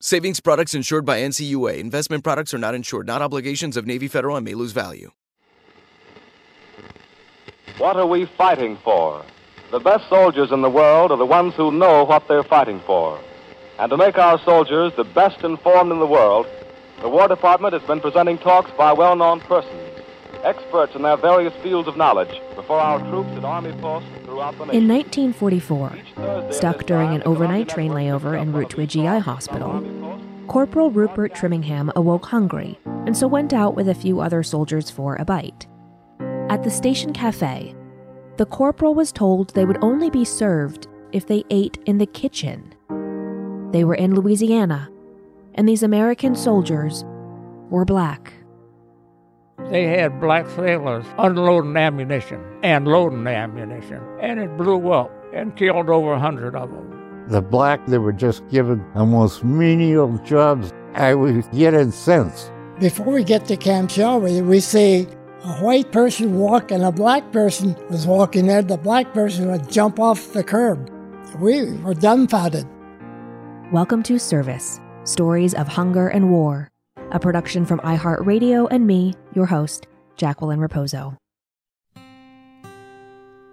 Savings products insured by NCUA. Investment products are not insured, not obligations of Navy Federal and may lose value. What are we fighting for? The best soldiers in the world are the ones who know what they're fighting for. And to make our soldiers the best informed in the world, the War Department has been presenting talks by well known persons, experts in their various fields of knowledge, before our troops at Army posts throughout the nation. In 1944, Each Thursday at stuck during an overnight train layover en route to a GI hospital, Corporal Rupert Trimmingham awoke hungry and so went out with a few other soldiers for a bite. At the station cafe, the corporal was told they would only be served if they ate in the kitchen. They were in Louisiana, and these American soldiers were black. They had black sailors unloading ammunition and loading ammunition, and it blew up and killed over a hundred of them. The black, they were just given almost menial jobs. I was getting sense. Before we get to Camp Shelby, we see a white person walk and a black person was walking there. The black person would jump off the curb. We were dumbfounded. Welcome to Service Stories of Hunger and War, a production from iHeartRadio and me, your host, Jacqueline Raposo.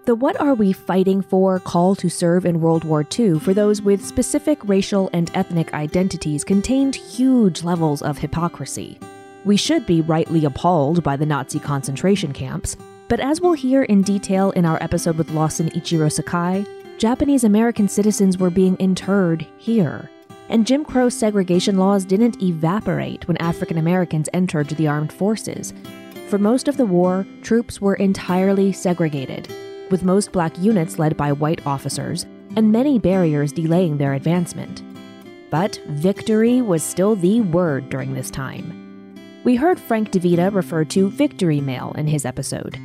The What Are We Fighting For call to serve in World War II for those with specific racial and ethnic identities contained huge levels of hypocrisy. We should be rightly appalled by the Nazi concentration camps, but as we'll hear in detail in our episode with Lawson Ichiro Sakai, Japanese American citizens were being interred here. And Jim Crow segregation laws didn't evaporate when African Americans entered the armed forces. For most of the war, troops were entirely segregated, with most black units led by white officers, and many barriers delaying their advancement. But victory was still the word during this time. We heard Frank DeVita refer to Victory Mail in his episode.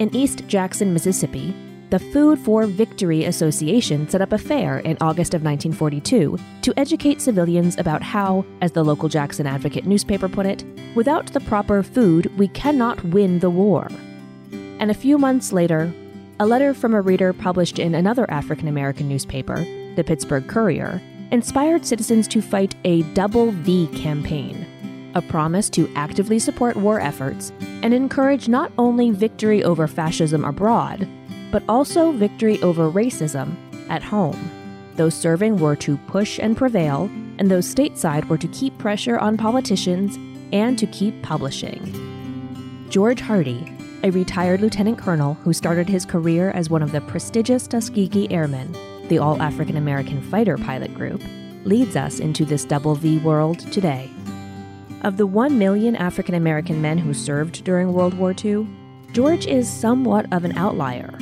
In East Jackson, Mississippi, the Food for Victory Association set up a fair in August of 1942 to educate civilians about how, as the local Jackson Advocate newspaper put it, without the proper food, we cannot win the war. And a few months later, a letter from a reader published in another African American newspaper, the Pittsburgh Courier, inspired citizens to fight a Double V campaign, a promise to actively support war efforts and encourage not only victory over fascism abroad, but also victory over racism at home. Those serving were to push and prevail, and those stateside were to keep pressure on politicians and to keep publishing. George Hardy, a retired lieutenant colonel who started his career as one of the prestigious Tuskegee Airmen, the all African American fighter pilot group, leads us into this double V world today. Of the 1 million African American men who served during World War II, George is somewhat of an outlier.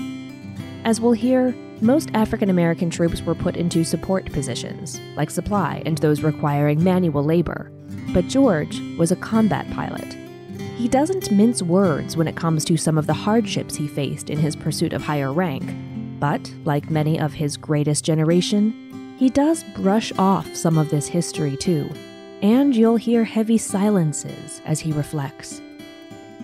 As we'll hear, most African American troops were put into support positions, like supply and those requiring manual labor, but George was a combat pilot. He doesn't mince words when it comes to some of the hardships he faced in his pursuit of higher rank, but, like many of his greatest generation, he does brush off some of this history too, and you'll hear heavy silences as he reflects.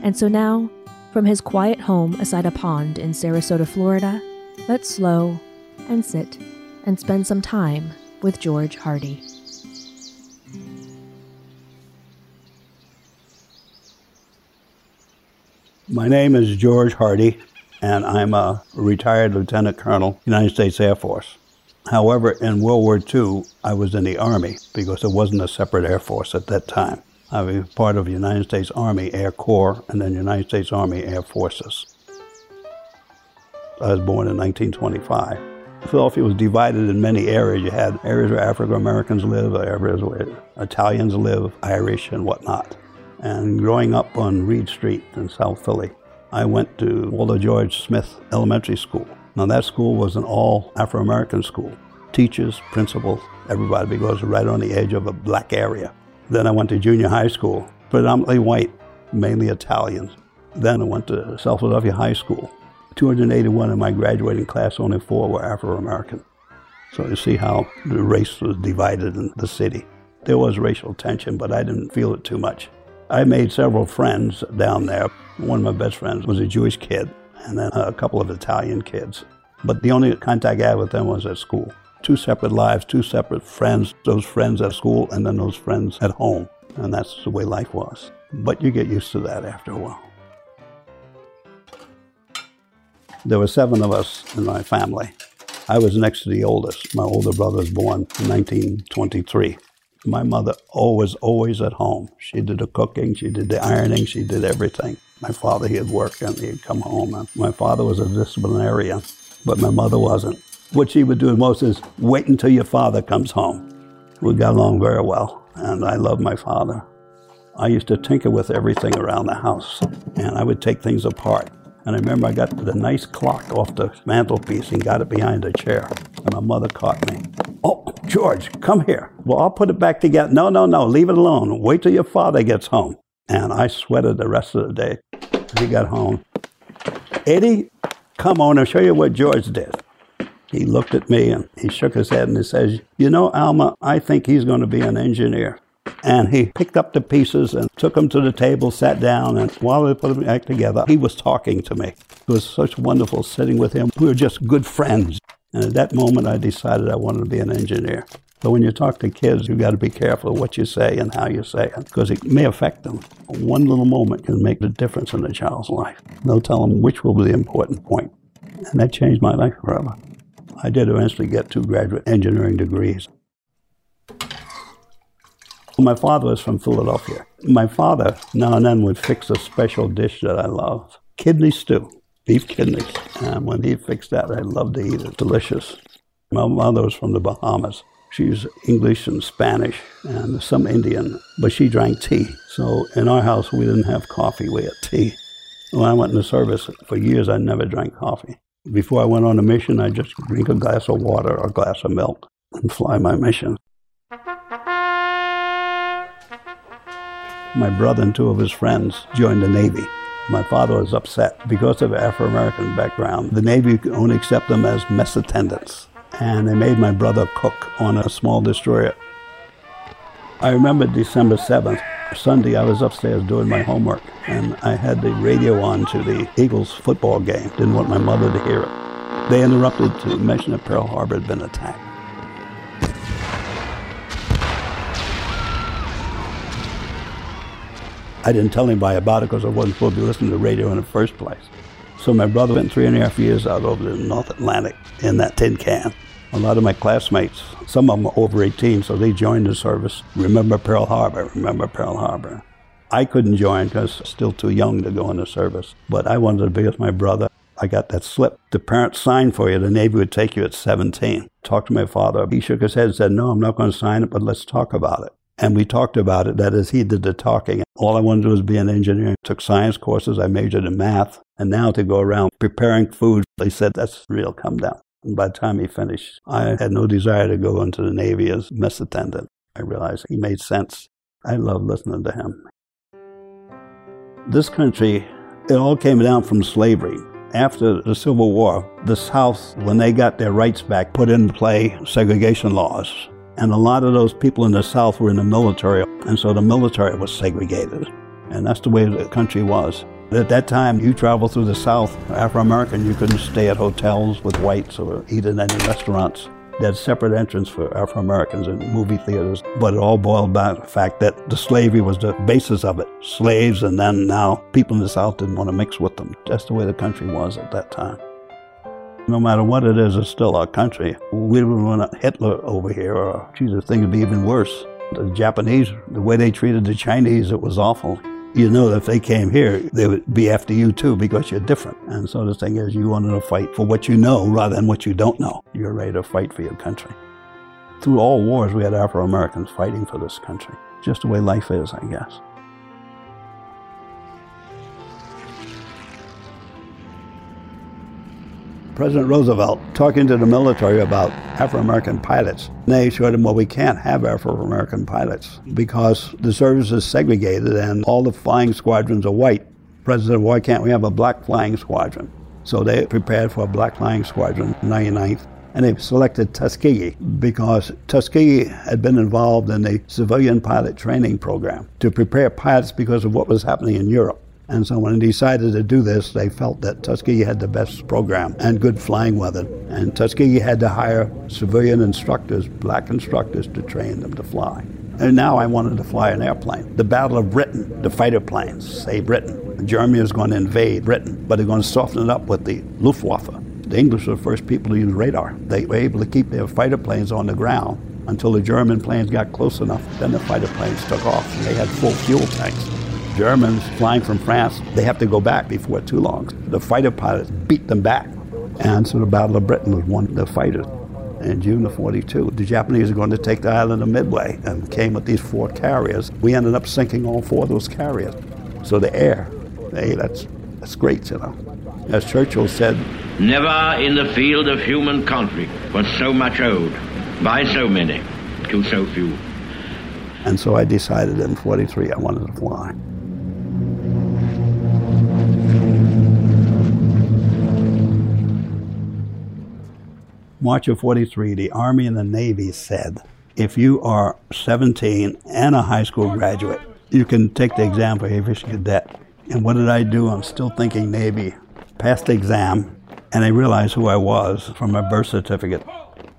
And so now, from his quiet home aside a pond in Sarasota, Florida, let's slow and sit and spend some time with George Hardy. My name is George Hardy, and I'm a retired lieutenant colonel, United States Air Force. However, in World War II, I was in the Army because there wasn't a separate Air Force at that time. I was part of the United States Army Air Corps and then United States Army Air Forces. I was born in 1925. Philadelphia was divided in many areas. You had areas where African Americans live, areas where Italians live, Irish, and whatnot. And growing up on Reed Street in South Philly, I went to Walter George Smith Elementary School. Now, that school was an all Afro American school. Teachers, principals, everybody, because right on the edge of a black area. Then I went to junior high school, predominantly white, mainly Italians. Then I went to South Philadelphia High School. 281 in my graduating class, only four were Afro American. So you see how the race was divided in the city. There was racial tension, but I didn't feel it too much. I made several friends down there. One of my best friends was a Jewish kid, and then a couple of Italian kids. But the only contact I had with them was at school. Two separate lives, two separate friends, those friends at school, and then those friends at home. And that's the way life was. But you get used to that after a while. There were seven of us in my family. I was next to the oldest. My older brother was born in 1923. My mother always, always at home. She did the cooking, she did the ironing, she did everything. My father, he'd work and he'd come home. And my father was a disciplinarian, but my mother wasn't. What she would do most is wait until your father comes home. We got along very well, and I loved my father. I used to tinker with everything around the house, and I would take things apart. And I remember I got the nice clock off the mantelpiece and got it behind a chair. And my mother caught me. Oh, George, come here. Well, I'll put it back together. No, no, no, leave it alone. Wait till your father gets home. And I sweated the rest of the day. He got home. Eddie, come on, I'll show you what George did. He looked at me and he shook his head and he says, You know, Alma, I think he's going to be an engineer. And he picked up the pieces and took them to the table, sat down, and while they put them back together, he was talking to me. It was such wonderful sitting with him. We were just good friends. And at that moment, I decided I wanted to be an engineer. So when you talk to kids, you've got to be careful of what you say and how you say it, because it may affect them. One little moment can make the difference in a child's life. They'll tell them which will be the important point. And that changed my life forever. I did eventually get two graduate engineering degrees. My father was from Philadelphia. My father now and then would fix a special dish that I love kidney stew, beef kidneys. And when he fixed that, I loved to eat it. Delicious. My mother was from the Bahamas. She's English and Spanish and some Indian, but she drank tea. So in our house, we didn't have coffee, we had tea. When I went in the service, for years, I never drank coffee. Before I went on a mission, I just drink a glass of water or a glass of milk and fly my mission. My brother and two of his friends joined the Navy. My father was upset because of Afro American background. The Navy could only accept them as mess attendants, and they made my brother cook on a small destroyer. I remember December 7th, Sunday, I was upstairs doing my homework, and I had the radio on to the Eagles football game. Didn't want my mother to hear it. They interrupted to mention that Pearl Harbor had been attacked. I didn't tell anybody about it because I wasn't supposed to be listening to the radio in the first place. So my brother went three and a half years out over the North Atlantic in that tin can. A lot of my classmates, some of them over 18, so they joined the service. Remember Pearl Harbor, remember Pearl Harbor. I couldn't join because still too young to go in the service, but I wanted to be with my brother. I got that slip. The parents signed for you. The Navy would take you at 17. Talked to my father. He shook his head and said, No, I'm not going to sign it, but let's talk about it. And we talked about it. That is, he did the talking. All I wanted to do was be an engineer. Took science courses. I majored in math. And now to go around preparing food, they said that's real come down. By the time he finished, I had no desire to go into the Navy as mess attendant. I realized he made sense. I loved listening to him. This country, it all came down from slavery. After the Civil War, the South, when they got their rights back, put in play segregation laws. And a lot of those people in the South were in the military, and so the military was segregated. And that's the way the country was. At that time, you travel through the South, Afro American, you couldn't stay at hotels with whites or eat in any restaurants. They had separate entrance for Afro Americans in movie theaters, but it all boiled down to the fact that the slavery was the basis of it. Slaves, and then now people in the South didn't want to mix with them. That's the way the country was at that time. No matter what it is, it's still our country. We didn't want Hitler over here, or Jesus, things would be even worse. The Japanese, the way they treated the Chinese, it was awful you know that if they came here, they would be after you too because you're different. And so the thing is, you wanted to fight for what you know rather than what you don't know. You're ready to fight for your country. Through all wars, we had Afro Americans fighting for this country. Just the way life is, I guess. President Roosevelt talking to the military about Afro American pilots. They showed him, well, we can't have Afro American pilots because the service is segregated and all the flying squadrons are white. President why can't we have a black flying squadron? So they prepared for a black flying squadron, 99th, and they selected Tuskegee because Tuskegee had been involved in the civilian pilot training program to prepare pilots because of what was happening in Europe. And so when they decided to do this, they felt that Tuskegee had the best program and good flying weather. And Tuskegee had to hire civilian instructors, black instructors, to train them to fly. And now I wanted to fly an airplane. The Battle of Britain, the fighter planes, say Britain. Germany is going to invade Britain, but they're going to soften it up with the Luftwaffe. The English were the first people to use radar. They were able to keep their fighter planes on the ground until the German planes got close enough. Then the fighter planes took off and they had full fuel tanks. Germans flying from France, they have to go back before too long. The fighter pilots beat them back. And so the Battle of Britain was won the fighters. In June of 42, the Japanese are going to take the island of Midway and came with these four carriers. We ended up sinking all four of those carriers. So the air, hey, that's, that's great, you know. As Churchill said, Never in the field of human conflict was so much owed by so many to so few. And so I decided in 43 I wanted to fly. March of 43, the Army and the Navy said, if you are 17 and a high school graduate, you can take the exam for aviation cadet. And what did I do? I'm still thinking Navy. Passed the exam, and they realized who I was from my birth certificate.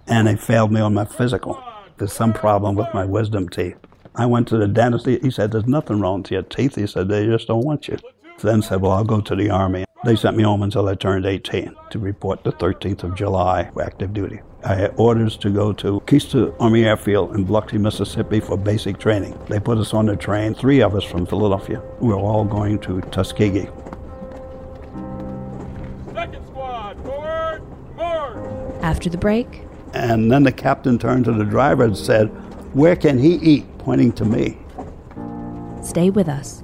And they failed me on my physical. There's some problem with my wisdom teeth. I went to the dentist. He said, There's nothing wrong with your teeth. He said, They just don't want you. Then said, Well, I'll go to the Army. They sent me home until I turned 18 to report the 13th of July for active duty. I had orders to go to Keesler Army Airfield in Biloxi, Mississippi for basic training. They put us on the train, three of us from Philadelphia. We were all going to Tuskegee. Second squad, forward, march! After the break, And then the captain turned to the driver and said, Where can he eat? pointing to me. stay with us.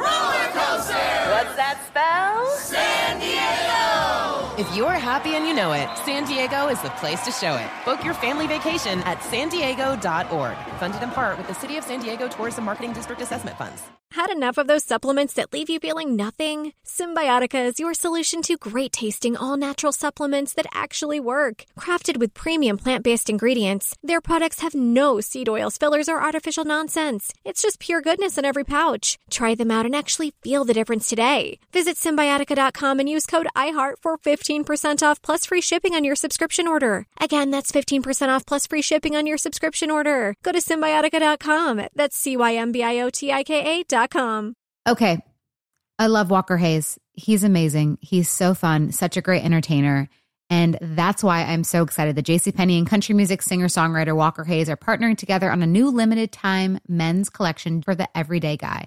Roller coaster! What's that spell? San Diego! If you're happy and you know it, San Diego is the place to show it. Book your family vacation at san diego.org. Funded in part with the City of San Diego Tourism Marketing District Assessment Funds. Had enough of those supplements that leave you feeling nothing? Cymbiotika is your solution to great tasting, all natural supplements that actually work. Crafted with premium plant based ingredients, their products have no seed oils, fillers, or artificial nonsense. It's just pure goodness in every pouch. Try them out and actually feel the difference today. Visit Cymbiotika.com and use code IHEART for 15% off plus free shipping on your subscription order. Again, that's 15% off plus free shipping on your subscription order. Go to Cymbiotika.com. That's C Y M B I O T I K A.com. Okay. I love Walker Hayes. He's amazing. He's so fun, such a great entertainer. And that's why I'm so excited that JCPenney and country music singer songwriter Walker Hayes are partnering together on a new limited time men's collection for the everyday guy.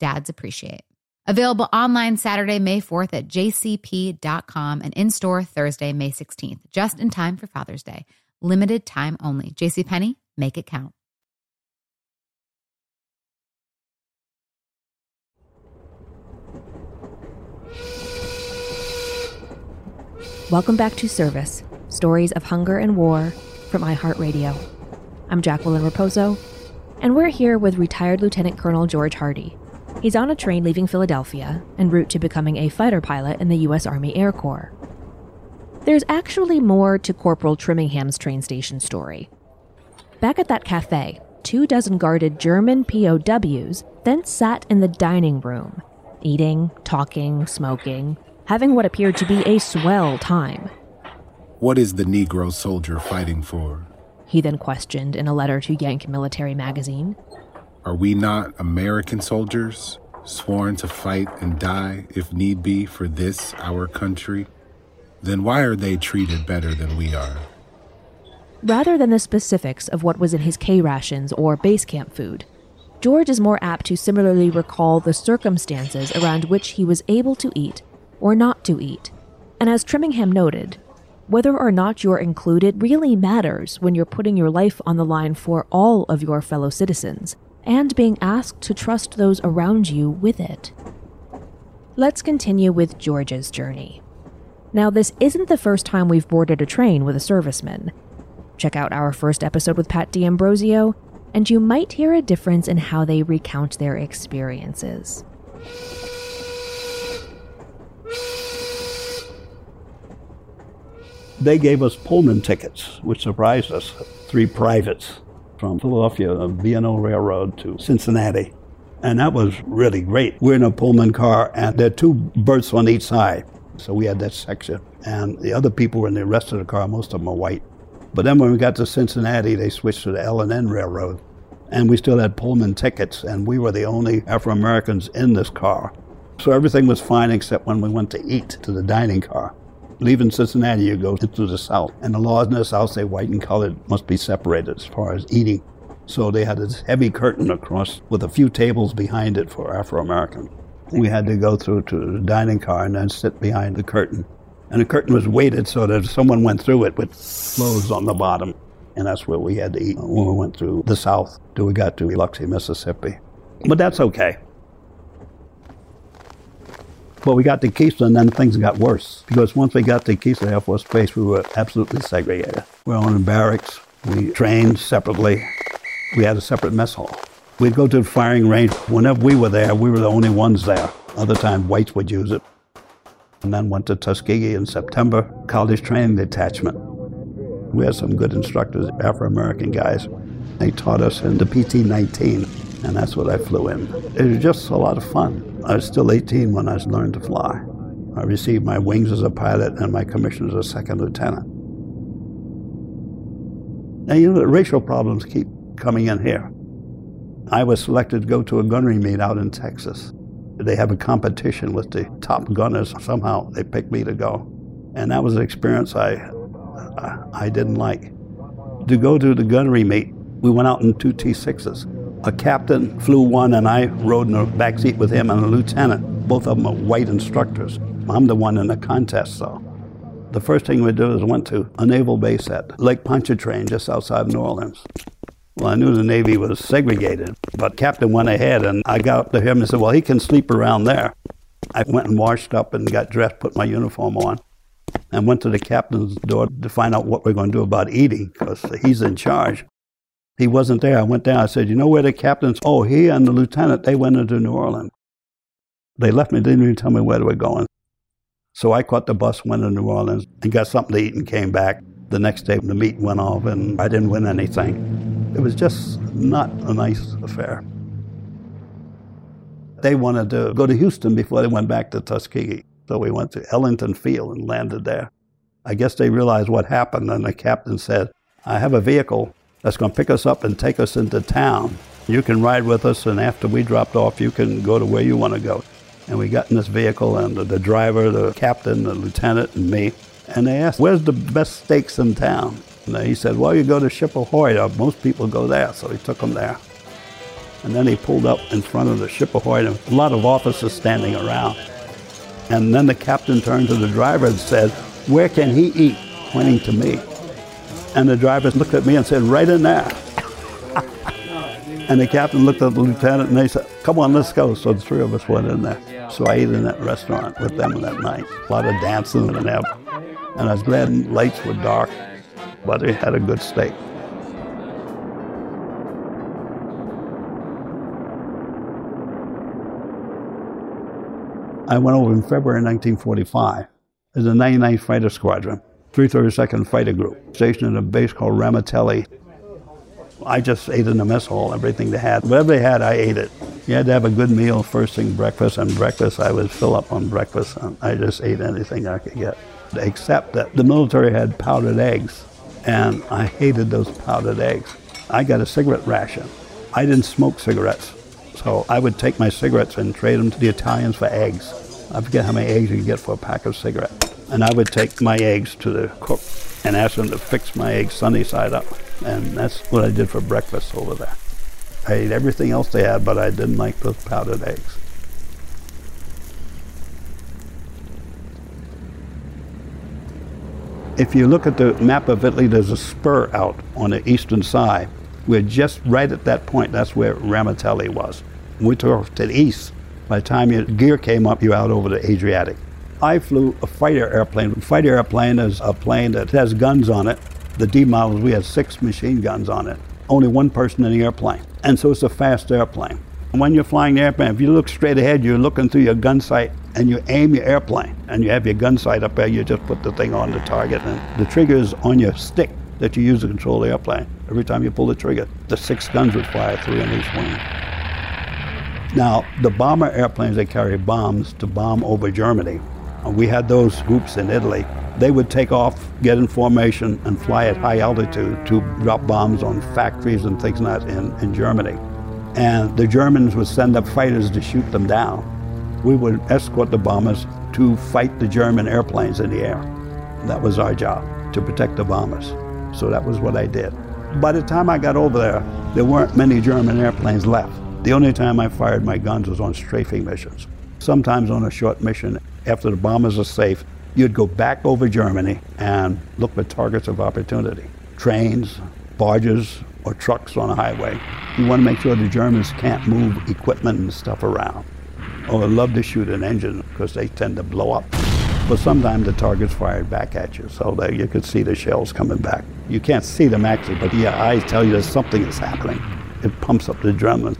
dads appreciate. Available online Saturday, May 4th at jcp.com and in store Thursday, May 16th, just in time for Father's Day. Limited time only. JCPenney, make it count. Welcome back to Service Stories of Hunger and War from iHeartRadio. I'm Jacqueline Raposo, and we're here with retired Lieutenant Colonel George Hardy. He's on a train leaving Philadelphia en route to becoming a fighter pilot in the U.S. Army Air Corps. There's actually more to Corporal Trimmingham's train station story. Back at that cafe, two dozen guarded German POWs then sat in the dining room, eating, talking, smoking, having what appeared to be a swell time. What is the Negro soldier fighting for? He then questioned in a letter to Yank Military Magazine. Are we not American soldiers, sworn to fight and die, if need be, for this, our country? Then why are they treated better than we are? Rather than the specifics of what was in his K rations or base camp food, George is more apt to similarly recall the circumstances around which he was able to eat or not to eat. And as Trimmingham noted, whether or not you're included really matters when you're putting your life on the line for all of your fellow citizens and being asked to trust those around you with it. Let's continue with George's journey. Now, this isn't the first time we've boarded a train with a serviceman. Check out our first episode with Pat D'Ambrosio, and you might hear a difference in how they recount their experiences. They gave us Pullman tickets, which surprised us. Three privates from Philadelphia, the B&O Railroad to Cincinnati. And that was really great. We're in a Pullman car, and there are two berths on each side. So we had that section. And the other people were in the rest of the car, most of them are white. But then when we got to Cincinnati, they switched to the L&N Railroad. And we still had Pullman tickets, and we were the only Afro Americans in this car. So everything was fine except when we went to eat to the dining car. Leaving Cincinnati, you go into the South. And the laws in the South say white and colored must be separated as far as eating. So they had this heavy curtain across with a few tables behind it for Afro American. We had to go through to the dining car and then sit behind the curtain. And the curtain was weighted so that if someone went through it with clothes on the bottom. And that's where we had to eat when we went through the South till we got to Biloxi, Mississippi. But that's okay. But we got to Keesler, and then things got worse. Because once we got to Keesler Air Force Base, we were absolutely segregated. We were on in barracks. We trained separately. We had a separate mess hall. We'd go to the firing range. Whenever we were there, we were the only ones there. Other times, whites would use it. And then went to Tuskegee in September, college training detachment. We had some good instructors, Afro American guys. They taught us in the PT 19, and that's what I flew in. It was just a lot of fun. I was still 18 when I learned to fly. I received my wings as a pilot and my commission as a second lieutenant. Now, you know, the racial problems keep coming in here. I was selected to go to a gunnery meet out in Texas. They have a competition with the top gunners. Somehow they picked me to go. And that was an experience I, I didn't like. To go to the gunnery meet, we went out in two T6s. A captain flew one, and I rode in the back seat with him and a lieutenant. Both of them are white instructors. I'm the one in the contest, though. The first thing we did was went to a naval base at Lake Pontchartrain, just outside of New Orleans. Well, I knew the Navy was segregated, but Captain went ahead, and I got up to him and said, "Well, he can sleep around there." I went and washed up and got dressed, put my uniform on, and went to the captain's door to find out what we're going to do about eating, because he's in charge. He wasn't there. I went down. I said, "You know where the captain's?" Oh, he and the lieutenant they went into New Orleans. They left me. Didn't even tell me where they were going. So I caught the bus, went to New Orleans, and got something to eat, and came back. The next day, the meet went off, and I didn't win anything. It was just not a nice affair. They wanted to go to Houston before they went back to Tuskegee. So we went to Ellington Field and landed there. I guess they realized what happened, and the captain said, I have a vehicle that's going to pick us up and take us into town. You can ride with us, and after we dropped off, you can go to where you want to go. And we got in this vehicle, and the, driver, the captain, the lieutenant, and me, and they asked, Where's the best steaks in town? And he said, Well, you go to Ship Ahoy. Uh, most people go there. So he took them there. And then he pulled up in front of the Ship Ahoy, and a lot of officers standing around. And then the captain turned to the driver and said, Where can he eat? pointing to me. And the drivers looked at me and said, Right in there. and the captain looked at the lieutenant and they said, Come on, let's go. So the three of us went in there. So I ate in that restaurant with them that night. A lot of dancing and everything. And I was glad lights were dark, but we had a good steak. I went over in February 1945 as the 99th Fighter Squadron, 332nd Fighter Group, stationed in a base called Ramitelli. I just ate in the mess hall, everything they had. Whatever they had, I ate it. You had to have a good meal first thing, breakfast, and breakfast, I would fill up on breakfast. I just ate anything I could get except that the military had powdered eggs, and I hated those powdered eggs. I got a cigarette ration. I didn't smoke cigarettes, so I would take my cigarettes and trade them to the Italians for eggs. I forget how many eggs you get for a pack of cigarettes. And I would take my eggs to the cook and ask them to fix my eggs sunny side up. And that's what I did for breakfast over there. I ate everything else they had, but I didn't like those powdered eggs. If you look at the map of Italy, there's a spur out on the eastern side. We're just right at that point. That's where Ramitelli was. We took off to the east. By the time your gear came up, you're out over the Adriatic. I flew a fighter airplane. A fighter airplane is a plane that has guns on it. The D models, we had six machine guns on it. Only one person in the airplane. And so it's a fast airplane. When you're flying the airplane, if you look straight ahead, you're looking through your gun sight and you aim your airplane and you have your gun sight up there, you just put the thing on the target and the trigger is on your stick that you use to control the airplane. Every time you pull the trigger, the six guns would fire, three on each wing. Now, the bomber airplanes, they carry bombs to bomb over Germany. We had those groups in Italy. They would take off, get in formation, and fly at high altitude to drop bombs on factories and things like that in, in Germany and the Germans would send up fighters to shoot them down. We would escort the bombers to fight the German airplanes in the air. That was our job, to protect the bombers. So that was what I did. By the time I got over there, there weren't many German airplanes left. The only time I fired my guns was on strafing missions. Sometimes on a short mission, after the bombers are safe, you'd go back over Germany and look for targets of opportunity. Trains, barges, or trucks on a highway. You want to make sure the Germans can't move equipment and stuff around. Oh, or love to shoot an engine because they tend to blow up. But sometimes the target's fired back at you, so that you could see the shells coming back. You can't see them actually, but your eyes tell you that something is happening. It pumps up the adrenaline.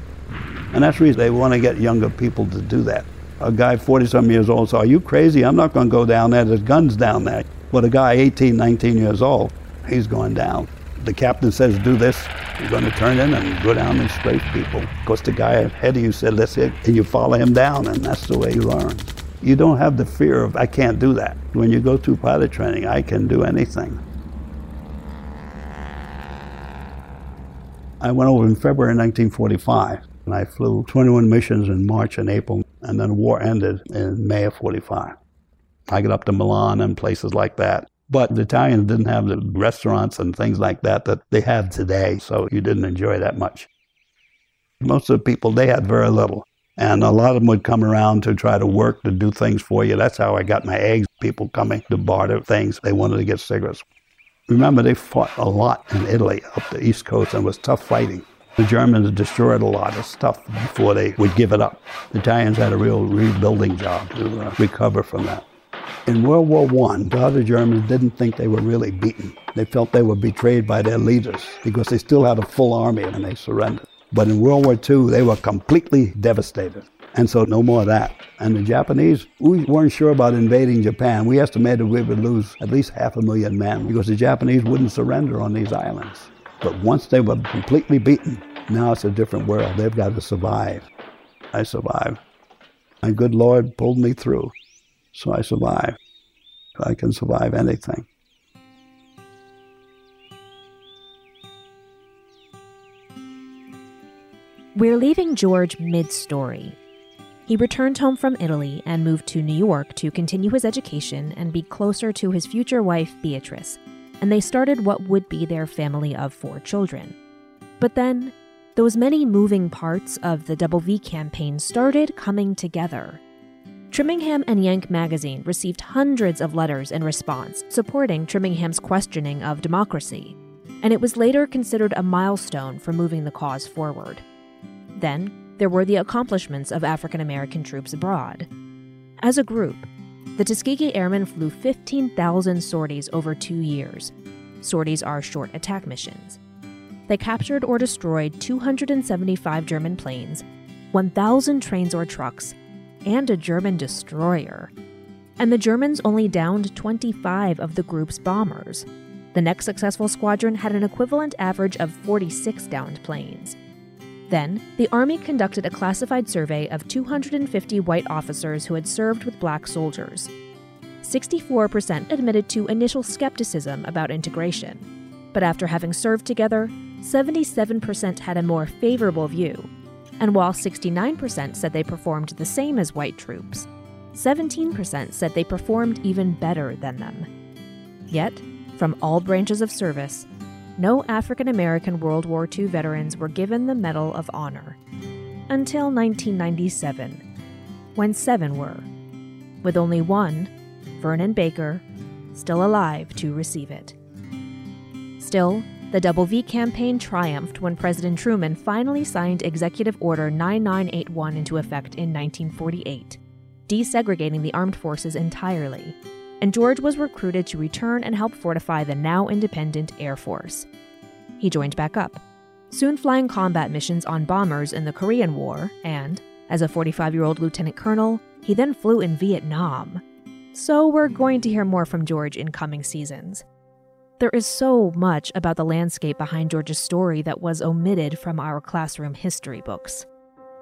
And that's the reason they want to get younger people to do that. A guy 40 some years old says, Are you crazy? I'm not going to go down there. There's guns down there. But a guy 18, 19 years old, he's going down the captain says do this, you're going to turn in and go down and strafe people. Because the guy ahead of you said, let's hit, and you follow him down, and that's the way you learn. You don't have the fear of, I can't do that. When you go through pilot training, I can do anything. I went over in February 1945, and I flew 21 missions in March and April, and then the war ended in May of 45. I got up to Milan and places like that. But the Italians didn't have the restaurants and things like that that they have today, so you didn't enjoy that much. Most of the people, they had very little. And a lot of them would come around to try to work to do things for you. That's how I got my eggs. People coming to barter things. They wanted to get cigarettes. Remember, they fought a lot in Italy up the East Coast and it was tough fighting. The Germans destroyed a lot of stuff before they would give it up. The Italians had a real rebuilding job to uh, recover from that. In World War I, the other Germans didn't think they were really beaten. They felt they were betrayed by their leaders because they still had a full army and they surrendered. But in World War II, they were completely devastated. And so no more of that. And the Japanese, we weren't sure about invading Japan. We estimated we would lose at least half a million men because the Japanese wouldn't surrender on these islands. But once they were completely beaten, now it's a different world. They've got to survive. I survived. My good Lord pulled me through, so I survived. I can survive anything. We're leaving George mid story. He returned home from Italy and moved to New York to continue his education and be closer to his future wife, Beatrice, and they started what would be their family of four children. But then, those many moving parts of the Double V campaign started coming together. Trimmingham and Yank magazine received hundreds of letters in response supporting Trimmingham's questioning of democracy, and it was later considered a milestone for moving the cause forward. Then, there were the accomplishments of African American troops abroad. As a group, the Tuskegee Airmen flew 15,000 sorties over two years. Sorties are short attack missions. They captured or destroyed 275 German planes, 1,000 trains or trucks, and a German destroyer. And the Germans only downed 25 of the group's bombers. The next successful squadron had an equivalent average of 46 downed planes. Then, the Army conducted a classified survey of 250 white officers who had served with black soldiers. 64% admitted to initial skepticism about integration, but after having served together, 77% had a more favorable view. And while 69% said they performed the same as white troops, 17% said they performed even better than them. Yet, from all branches of service, no African American World War II veterans were given the Medal of Honor until 1997, when seven were, with only one, Vernon Baker, still alive to receive it. Still, the Double V campaign triumphed when President Truman finally signed Executive Order 9981 into effect in 1948, desegregating the armed forces entirely and George was recruited to return and help fortify the now independent Air Force. He joined back up, soon flying combat missions on bombers in the Korean War, and, as a 45 year old lieutenant colonel, he then flew in Vietnam. So we're going to hear more from George in coming seasons. There is so much about the landscape behind George's story that was omitted from our classroom history books.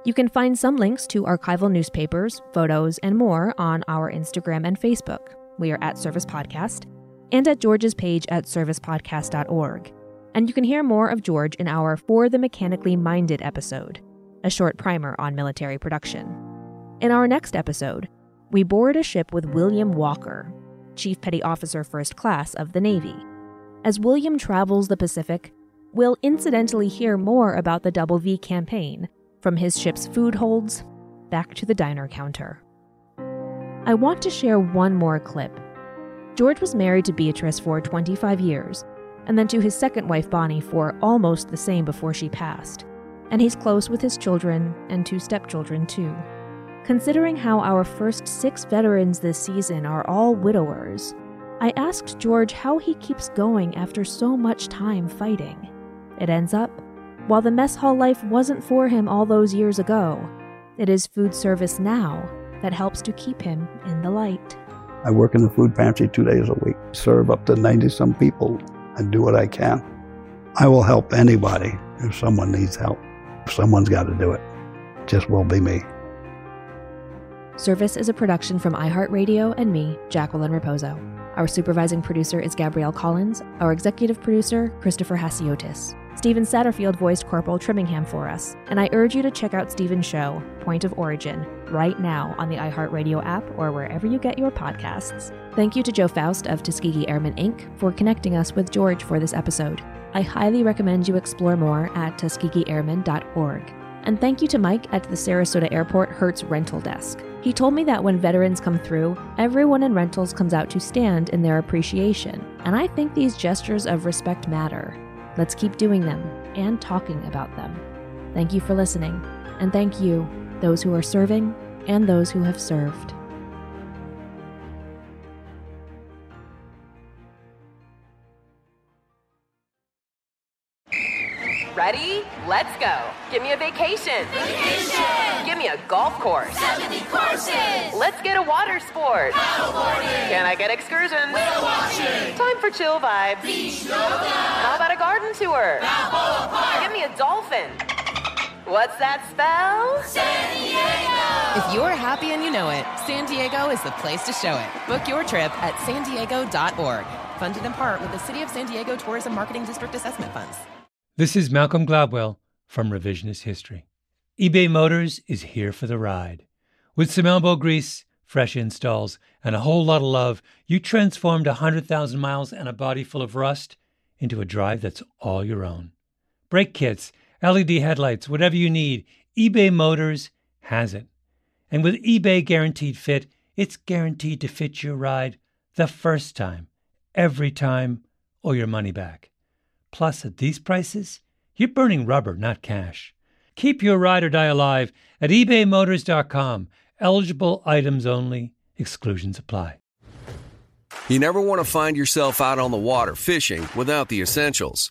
You can find some links to archival newspapers, photos, and more on our Instagram and Facebook. We are at Service Podcast, and at George's page at servicepodcast.org. And you can hear more of George in our For the Mechanically Minded episode, a short primer on military production. In our next episode, we board a ship with William Walker, Chief Petty Officer First Class of the Navy. As William travels the Pacific, we'll incidentally hear more about the Double V campaign, from his ship's food holds back to the diner counter. I want to share one more clip. George was married to Beatrice for 25 years, and then to his second wife Bonnie for almost the same before she passed. And he's close with his children and two stepchildren, too. Considering how our first six veterans this season are all widowers, I asked George how he keeps going after so much time fighting. It ends up, while the mess hall life wasn't for him all those years ago, it is food service now that helps to keep him in the light. I work in the food pantry two days a week, serve up to 90 some people, and do what I can. I will help anybody if someone needs help. Someone's got to do it. Just will be me. Service is a production from iHeartRadio and me, Jacqueline Raposo. Our supervising producer is Gabrielle Collins, our executive producer, Christopher Hasiotis. Stephen Satterfield voiced Corporal Trimmingham for us, and I urge you to check out Stephen's show, Point of Origin, right now on the iHeartRadio app or wherever you get your podcasts. Thank you to Joe Faust of Tuskegee Airmen Inc. for connecting us with George for this episode. I highly recommend you explore more at tuskegeeairmen.org. And thank you to Mike at the Sarasota Airport Hertz Rental Desk. He told me that when veterans come through, everyone in rentals comes out to stand in their appreciation, and I think these gestures of respect matter. Let's keep doing them and talking about them. Thank you for listening, and thank you, those who are serving and those who have served. Ready? Let's go. Give me a vacation. Vacation. Give me a golf course. 70 courses. Let's get a water sport. Paddleboarding. Can I get excursions? Whale watching. Time for chill vibes. Beach yoga. How about a garden tour? Balboa Park. Give me a dolphin. What's that spell? San Diego! If you're happy and you know it, San Diego is the place to show it. Book your trip at san diego.org. Funded in part with the City of San Diego Tourism Marketing District Assessment Funds. This is Malcolm Gladwell from Revisionist History. eBay Motors is here for the ride. With some elbow grease, fresh installs, and a whole lot of love, you transformed 100,000 miles and a body full of rust into a drive that's all your own. Brake kits, LED headlights, whatever you need, eBay Motors has it. And with eBay Guaranteed Fit, it's guaranteed to fit your ride the first time, every time, or your money back. Plus, at these prices, you're burning rubber, not cash. Keep your ride or die alive at ebaymotors.com. Eligible items only, exclusions apply. You never want to find yourself out on the water fishing without the essentials.